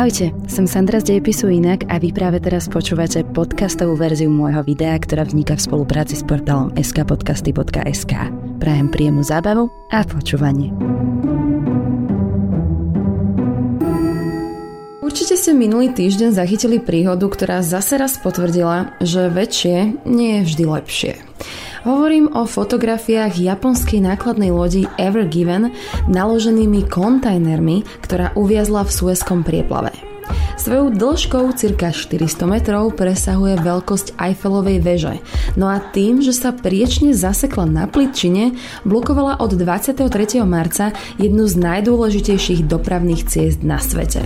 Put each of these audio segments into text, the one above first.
Ahojte, som Sandra z Dejepisu Inak a vy práve teraz počúvate podcastovú verziu môjho videa, ktorá vzniká v spolupráci s portálom skpodcasty.sk. Prajem príjemnú zábavu a počúvanie. Určite ste minulý týždeň zachytili príhodu, ktorá zase raz potvrdila, že väčšie nie je vždy lepšie. Hovorím o fotografiách japonskej nákladnej lodi Ever Given naloženými kontajnermi, ktorá uviazla v Suezkom prieplave. Svojou dĺžkou cirka 400 metrov presahuje veľkosť Eiffelovej veže, no a tým, že sa priečne zasekla na plitčine, blokovala od 23. marca jednu z najdôležitejších dopravných ciest na svete.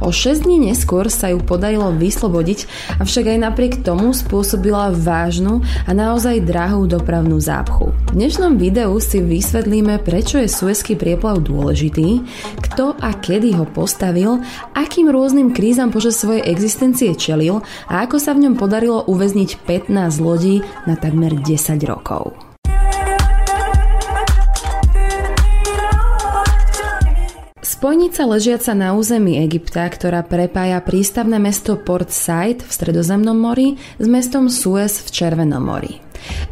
O 6 dní neskôr sa ju podarilo vyslobodiť, avšak aj napriek tomu spôsobila vážnu a naozaj drahú dopravnú zápchu. V dnešnom videu si vysvetlíme, prečo je Suezký prieplav dôležitý, kto a kedy ho postavil, akým rôznym krízam počas svojej existencie čelil a ako sa v ňom podarilo uväzniť 15 lodí na takmer 10 rokov. Spojnica ležiaca na území Egypta, ktorá prepája prístavné mesto Port Said v Stredozemnom mori s mestom Suez v Červenom mori.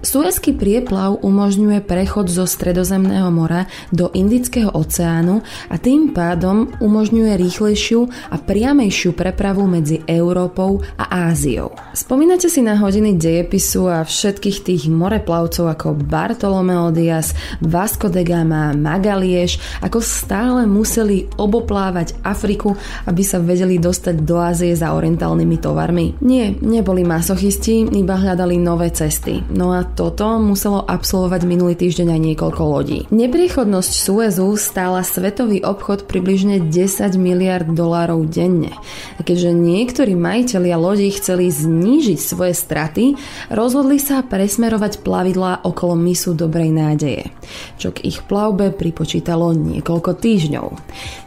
Suezký prieplav umožňuje prechod zo Stredozemného mora do Indického oceánu a tým pádom umožňuje rýchlejšiu a priamejšiu prepravu medzi Európou a Áziou. Spomínate si na hodiny dejepisu a všetkých tých moreplavcov ako Bartolomeo Diaz, Vasco de Gama, Magalieš, ako stále museli oboplávať Afriku, aby sa vedeli dostať do Ázie za orientálnymi tovarmi? Nie, neboli masochisti, iba hľadali nové cesty. No a toto muselo absolvovať minulý týždeň aj niekoľko lodí. Nepriechodnosť Suezu stála svetový obchod približne 10 miliard dolárov denne. A keďže niektorí majiteľia lodí chceli znížiť svoje straty, rozhodli sa presmerovať plavidlá okolo misu Dobrej nádeje, čo k ich plavbe pripočítalo niekoľko týždňov.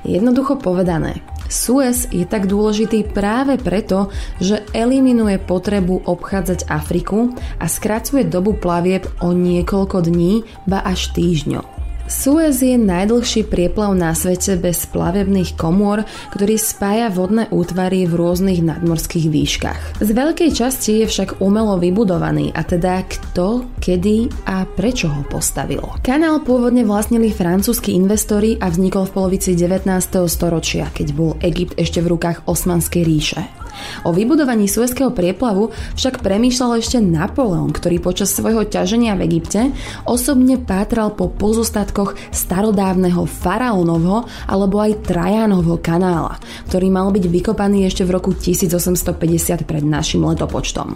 Jednoducho povedané, Suez je tak dôležitý práve preto, že eliminuje potrebu obchádzať Afriku a skracuje dobu plavieb o niekoľko dní, ba až týždňov. Suez je najdlhší prieplav na svete bez plavebných komôr, ktorý spája vodné útvary v rôznych nadmorských výškach. Z veľkej časti je však umelo vybudovaný a teda kto, kedy a prečo ho postavil. Kanál pôvodne vlastnili francúzski investori a vznikol v polovici 19. storočia, keď bol Egypt ešte v rukách Osmanskej ríše. O vybudovaní Suezského prieplavu však premýšľal ešte Napoleon, ktorý počas svojho ťaženia v Egypte osobne pátral po pozostatkoch starodávneho faraónovho alebo aj Trajánovho kanála, ktorý mal byť vykopaný ešte v roku 1850 pred našim letopočtom.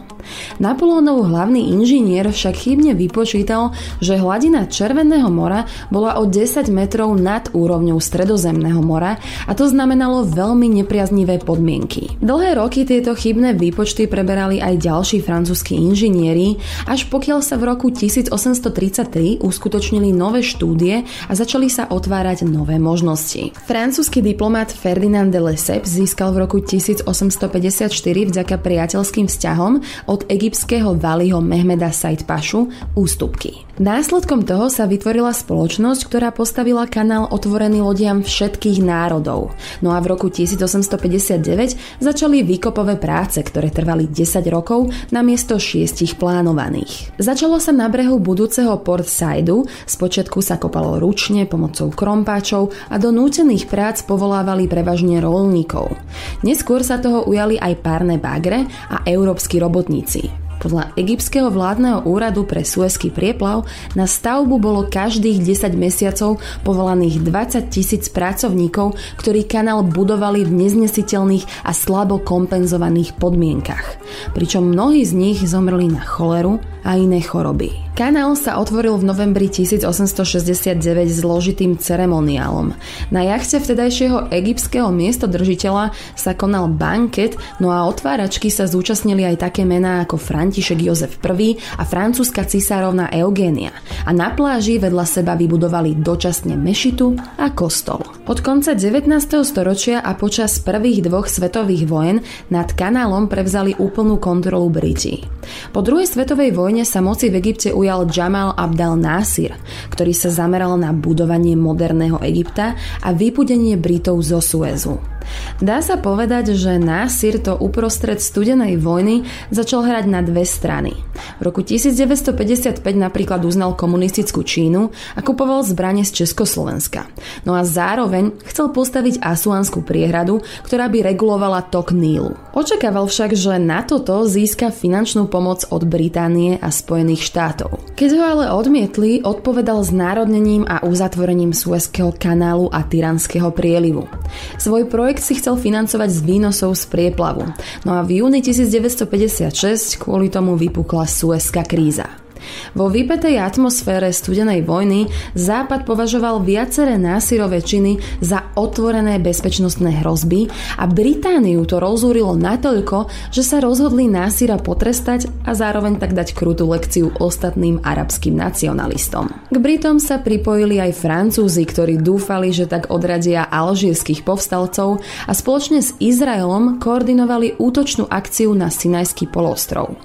Napoleonov hlavný inžinier však chybne vypočítal, že hladina Červeného mora bola o 10 metrov nad úrovňou Stredozemného mora a to znamenalo veľmi nepriaznivé podmienky. Dlhé roky roky tieto chybné výpočty preberali aj ďalší francúzski inžinieri, až pokiaľ sa v roku 1833 uskutočnili nové štúdie a začali sa otvárať nové možnosti. Francúzsky diplomat Ferdinand de Lesseps získal v roku 1854 vďaka priateľským vzťahom od egyptského valiho Mehmeda Said Pašu ústupky. Následkom toho sa vytvorila spoločnosť, ktorá postavila kanál otvorený lodiam všetkých národov. No a v roku 1859 začali výkopové práce, ktoré trvali 10 rokov na miesto šiestich plánovaných. Začalo sa na brehu budúceho Port Saidu, spočiatku sa kopalo ručne pomocou krompáčov a do nútených prác povolávali prevažne rolníkov. Neskôr sa toho ujali aj párne bagre a európsky robotníci. Podľa egyptského vládneho úradu pre Suezký prieplav na stavbu bolo každých 10 mesiacov povolaných 20 tisíc pracovníkov, ktorí kanál budovali v neznesiteľných a slabo kompenzovaných podmienkach. Pričom mnohí z nich zomreli na choleru a iné choroby. Kanál sa otvoril v novembri 1869 zložitým ceremoniálom. Na jachte vtedajšieho egyptského miestodržiteľa sa konal banket, no a otváračky sa zúčastnili aj také mená ako František Jozef I a francúzska cisárovna Eugénia. A na pláži vedľa seba vybudovali dočasne mešitu a kostol. Od konca 19. storočia a počas prvých dvoch svetových vojen nad kanálom prevzali úplnú kontrolu Briti. Po druhej svetovej vojne sa moci v Egypte ujal Jamal Abdel Nasir, ktorý sa zameral na budovanie moderného Egypta a vypudenie Britov zo Suezu. Dá sa povedať, že Násir to uprostred studenej vojny začal hrať na dve strany. V roku 1955 napríklad uznal komunistickú Čínu a kupoval zbranie z Československa. No a zároveň chcel postaviť Asuanskú priehradu, ktorá by regulovala tok Nílu. Očakával však, že na toto získa finančnú pomoc od Británie a Spojených štátov. Keď ho ale odmietli, odpovedal s národnením a uzatvorením Suezského kanálu a Tyranského prielivu. Svoj projekt si chcel financovať z výnosov z prieplavu. No a v júni 1956 kvôli tomu vypukla Suezka kríza. Vo vypetej atmosfére studenej vojny Západ považoval viaceré násirové činy za otvorené bezpečnostné hrozby a Britániu to rozúrilo natoľko, že sa rozhodli násira potrestať a zároveň tak dať krutú lekciu ostatným arabským nacionalistom. K Britom sa pripojili aj Francúzi, ktorí dúfali, že tak odradia alžírskych povstalcov a spoločne s Izraelom koordinovali útočnú akciu na Sinajský polostrov.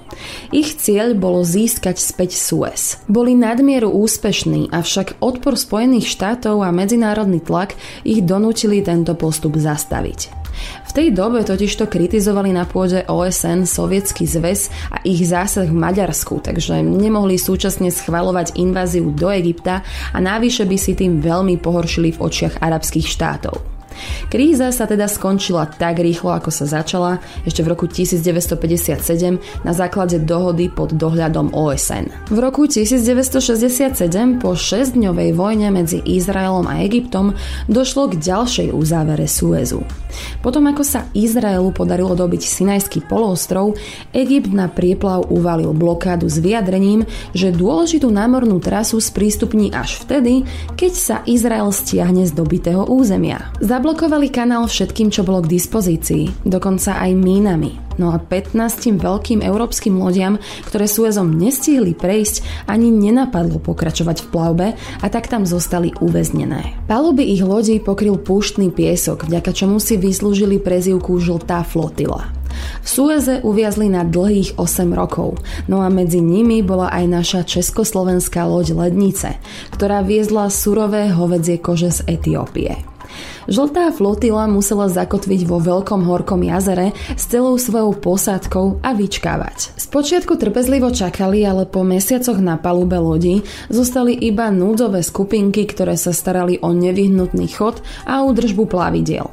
Ich cieľ bolo získať späť Suez. Boli nadmieru úspešní, avšak odpor Spojených štátov a medzinárodný tlak ich donútili tento postup zastaviť. V tej dobe totižto kritizovali na pôde OSN Sovietský zväz a ich zásah v Maďarsku, takže nemohli súčasne schvalovať inváziu do Egypta a návyše by si tým veľmi pohoršili v očiach arabských štátov. Kríza sa teda skončila tak rýchlo, ako sa začala, ešte v roku 1957 na základe dohody pod dohľadom OSN. V roku 1967 po 6-dňovej vojne medzi Izraelom a Egyptom došlo k ďalšej uzávere Suezu. Potom ako sa Izraelu podarilo dobiť Sinajský poloostrov, Egypt na prieplav uvalil blokádu s vyjadrením, že dôležitú námornú trasu sprístupní až vtedy, keď sa Izrael stiahne z dobitého územia. Zablokovali kanál všetkým, čo bolo k dispozícii, dokonca aj mínami. No a 15 veľkým európskym lodiam, ktoré Suezom nestihli prejsť, ani nenapadlo pokračovať v plavbe a tak tam zostali uväznené. Paluby ich lodí pokryl púštny piesok, vďaka čomu si vyslúžili prezivku Žltá flotila. V Sueze uviazli na dlhých 8 rokov, no a medzi nimi bola aj naša československá loď Lednice, ktorá viezla surové hovedzie kože z Etiópie. Žltá flotila musela zakotviť vo veľkom horkom jazere s celou svojou posádkou a vyčkávať. Spočiatku trpezlivo čakali, ale po mesiacoch na palube lodi zostali iba núdzové skupinky, ktoré sa starali o nevyhnutný chod a údržbu plavidiel.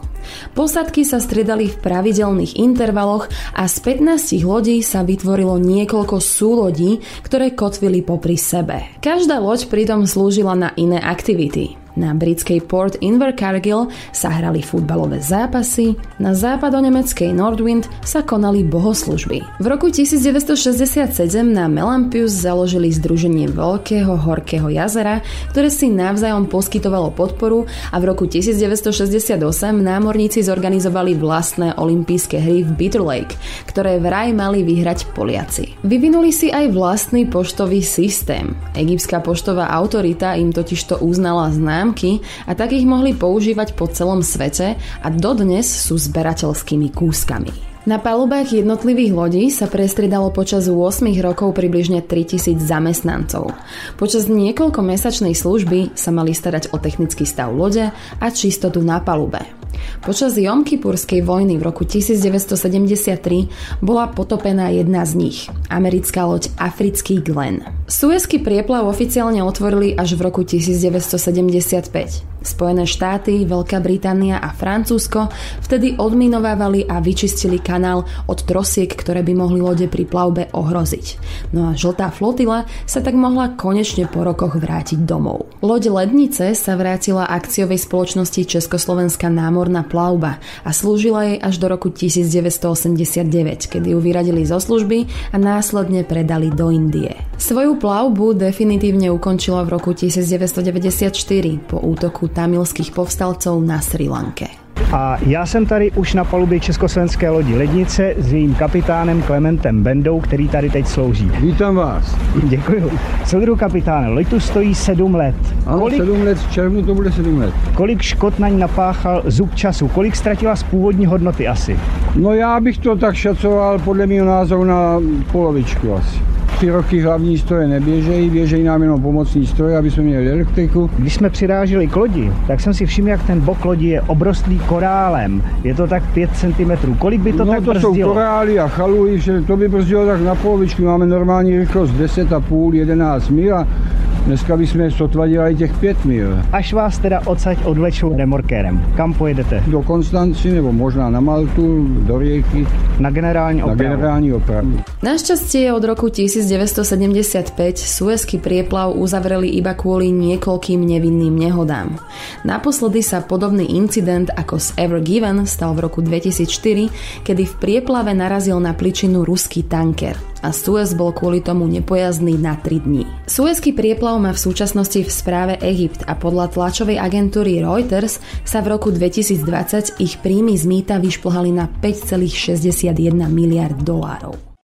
Posádky sa stredali v pravidelných intervaloch a z 15 lodí sa vytvorilo niekoľko súlodí, ktoré kotvili popri sebe. Každá loď pritom slúžila na iné aktivity. Na britskej Port Invercargill sa hrali futbalové zápasy, na západo-nemeckej Nordwind sa konali bohoslužby. V roku 1967 na Melampius založili Združenie Veľkého horkého jazera, ktoré si navzájom poskytovalo podporu a v roku 1968 námorníci zorganizovali vlastné olympijské hry v Bitter Lake, ktoré vraj mali vyhrať Poliaci. Vyvinuli si aj vlastný poštový systém. Egyptská poštová autorita im totižto uznala znám známky a tak ich mohli používať po celom svete a dodnes sú zberateľskými kúskami. Na palubách jednotlivých lodí sa prestriedalo počas 8 rokov približne 3000 zamestnancov. Počas niekoľko mesačnej služby sa mali starať o technický stav lode a čistotu na palube. Počas Jomkipurskej vojny v roku 1973 bola potopená jedna z nich, americká loď Africký Glen. Suezky prieplav oficiálne otvorili až v roku 1975. Spojené štáty, Veľká Británia a Francúzsko vtedy odminovávali a vyčistili kanál od trosiek, ktoré by mohli lode pri plavbe ohroziť. No a žltá flotila sa tak mohla konečne po rokoch vrátiť domov. Loď Lednice sa vrátila akciovej spoločnosti Československá námorná plavba a slúžila jej až do roku 1989, kedy ju vyradili zo služby a následne predali do Indie. Svoju plavbu definitívne ukončila v roku 1994 po útoku tamilských povstalcov na Sri Lanke. A já jsem tady už na palubě Československé lodi Lednice s jejím kapitánem Klementem Bendou, který tady teď slouží. Vítám vás. Děkuji. Soudru kapitáne, loď tu stojí 7 let. Ano, kolik, 7 let, v červnu to bude 7 let. Kolik škod na ní napáchal zub času? Kolik ztratila z původní hodnoty asi? No já bych to tak šacoval podle mého názoru na polovičku asi. Ty roky hlavní stroje neběžejí, běžejí nám jenom pomocní stroje, aby jsme měli elektriku. Když jsme přiráželi k lodi, tak jsem si všiml, jak ten bok lodi je obrostlý korálem. Je to tak 5 cm. Kolik by to no, tak to brzdilo? jsou korály a chaluji, to by brzdilo tak na polovičku. Máme normální rychlost 10,5, 11 mil a dneska bychom sotva dělali těch 5 mil. Až vás teda odsaď odvlečou remorkérem. Kam pojedete? Do Konstanci nebo možná na Maltu, do Rieky, Na generální na opravu. generální opravu. Našťastie od roku 1975 Suezký prieplav uzavreli iba kvôli niekoľkým nevinným nehodám. Naposledy sa podobný incident ako s Ever Given stal v roku 2004, kedy v prieplave narazil na pličinu ruský tanker a Suez bol kvôli tomu nepojazdný na 3 dní. Suezký prieplav má v súčasnosti v správe Egypt a podľa tlačovej agentúry Reuters sa v roku 2020 ich príjmy z mýta vyšplhali na 5,61 miliard dolárov.